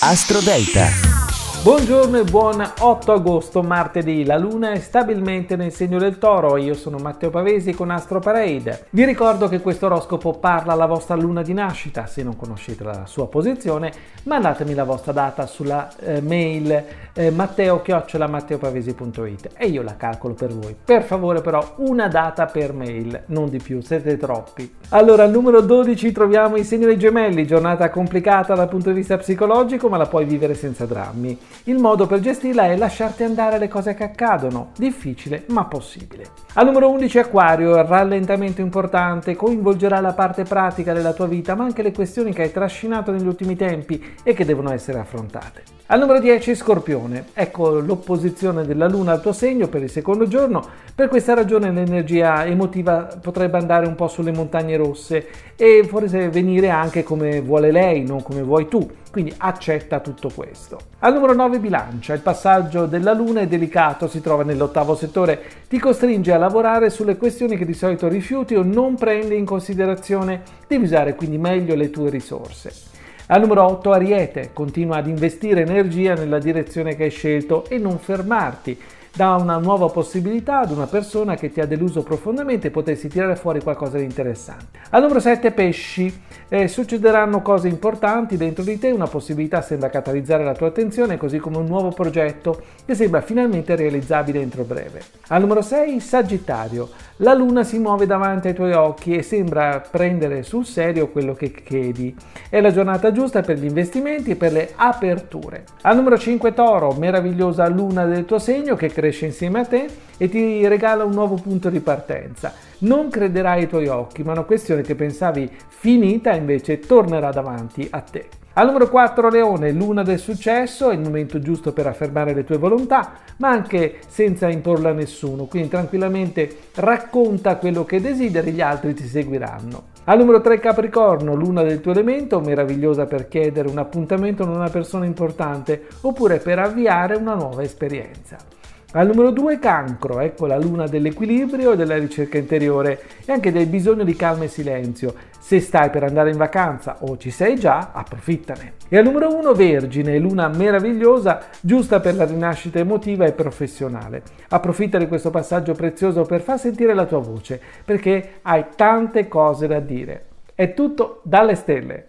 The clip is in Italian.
Astro Delta. Buongiorno e buon 8 agosto, martedì. La luna è stabilmente nel segno del toro. Io sono Matteo Pavesi con Astro Parade. Vi ricordo che questo oroscopo parla alla vostra luna di nascita. Se non conoscete la sua posizione, mandatemi la vostra data sulla eh, mail eh, matteo-matteopavesi.it e io la calcolo per voi. Per favore, però, una data per mail, non di più, siete troppi. Allora, al numero 12 troviamo i segni dei gemelli. Giornata complicata dal punto di vista psicologico, ma la puoi vivere senza drammi. Il modo per gestirla è lasciarti andare le cose che accadono, difficile ma possibile. Al numero 11 Aquario, il rallentamento importante coinvolgerà la parte pratica della tua vita, ma anche le questioni che hai trascinato negli ultimi tempi e che devono essere affrontate. Al numero 10 Scorpione, ecco l'opposizione della Luna al tuo segno per il secondo giorno, per questa ragione l'energia emotiva potrebbe andare un po' sulle montagne rosse e forse venire anche come vuole lei, non come vuoi tu. Quindi accetta tutto questo. Al numero 9 bilancia, il passaggio della Luna è delicato, si trova nell'ottavo settore, ti costringe a lavorare sulle questioni che di solito rifiuti o non prendi in considerazione, devi usare quindi meglio le tue risorse. Al numero 8 Ariete, continua ad investire energia nella direzione che hai scelto e non fermarti dà una nuova possibilità ad una persona che ti ha deluso profondamente e potessi tirare fuori qualcosa di interessante. Al numero 7 pesci, eh, succederanno cose importanti dentro di te, una possibilità sembra catalizzare la tua attenzione, così come un nuovo progetto che sembra finalmente realizzabile entro breve. Al numero 6 Sagittario, la luna si muove davanti ai tuoi occhi e sembra prendere sul serio quello che chiedi. È la giornata giusta per gli investimenti e per le aperture. Al numero 5 Toro, meravigliosa luna del tuo segno che cresce insieme a te e ti regala un nuovo punto di partenza. Non crederai ai tuoi occhi, ma una questione che pensavi finita invece tornerà davanti a te. Al numero 4 Leone, luna del successo, è il momento giusto per affermare le tue volontà, ma anche senza imporla a nessuno, quindi tranquillamente racconta quello che desideri, gli altri ti seguiranno. Al numero 3 Capricorno, luna del tuo elemento, meravigliosa per chiedere un appuntamento con una persona importante oppure per avviare una nuova esperienza. Al numero 2 cancro, ecco la luna dell'equilibrio della ricerca interiore e anche del bisogno di calma e silenzio. Se stai per andare in vacanza o ci sei già, approfittane. E al numero 1 vergine, luna meravigliosa, giusta per la rinascita emotiva e professionale. Approfitta di questo passaggio prezioso per far sentire la tua voce, perché hai tante cose da dire. È tutto dalle stelle.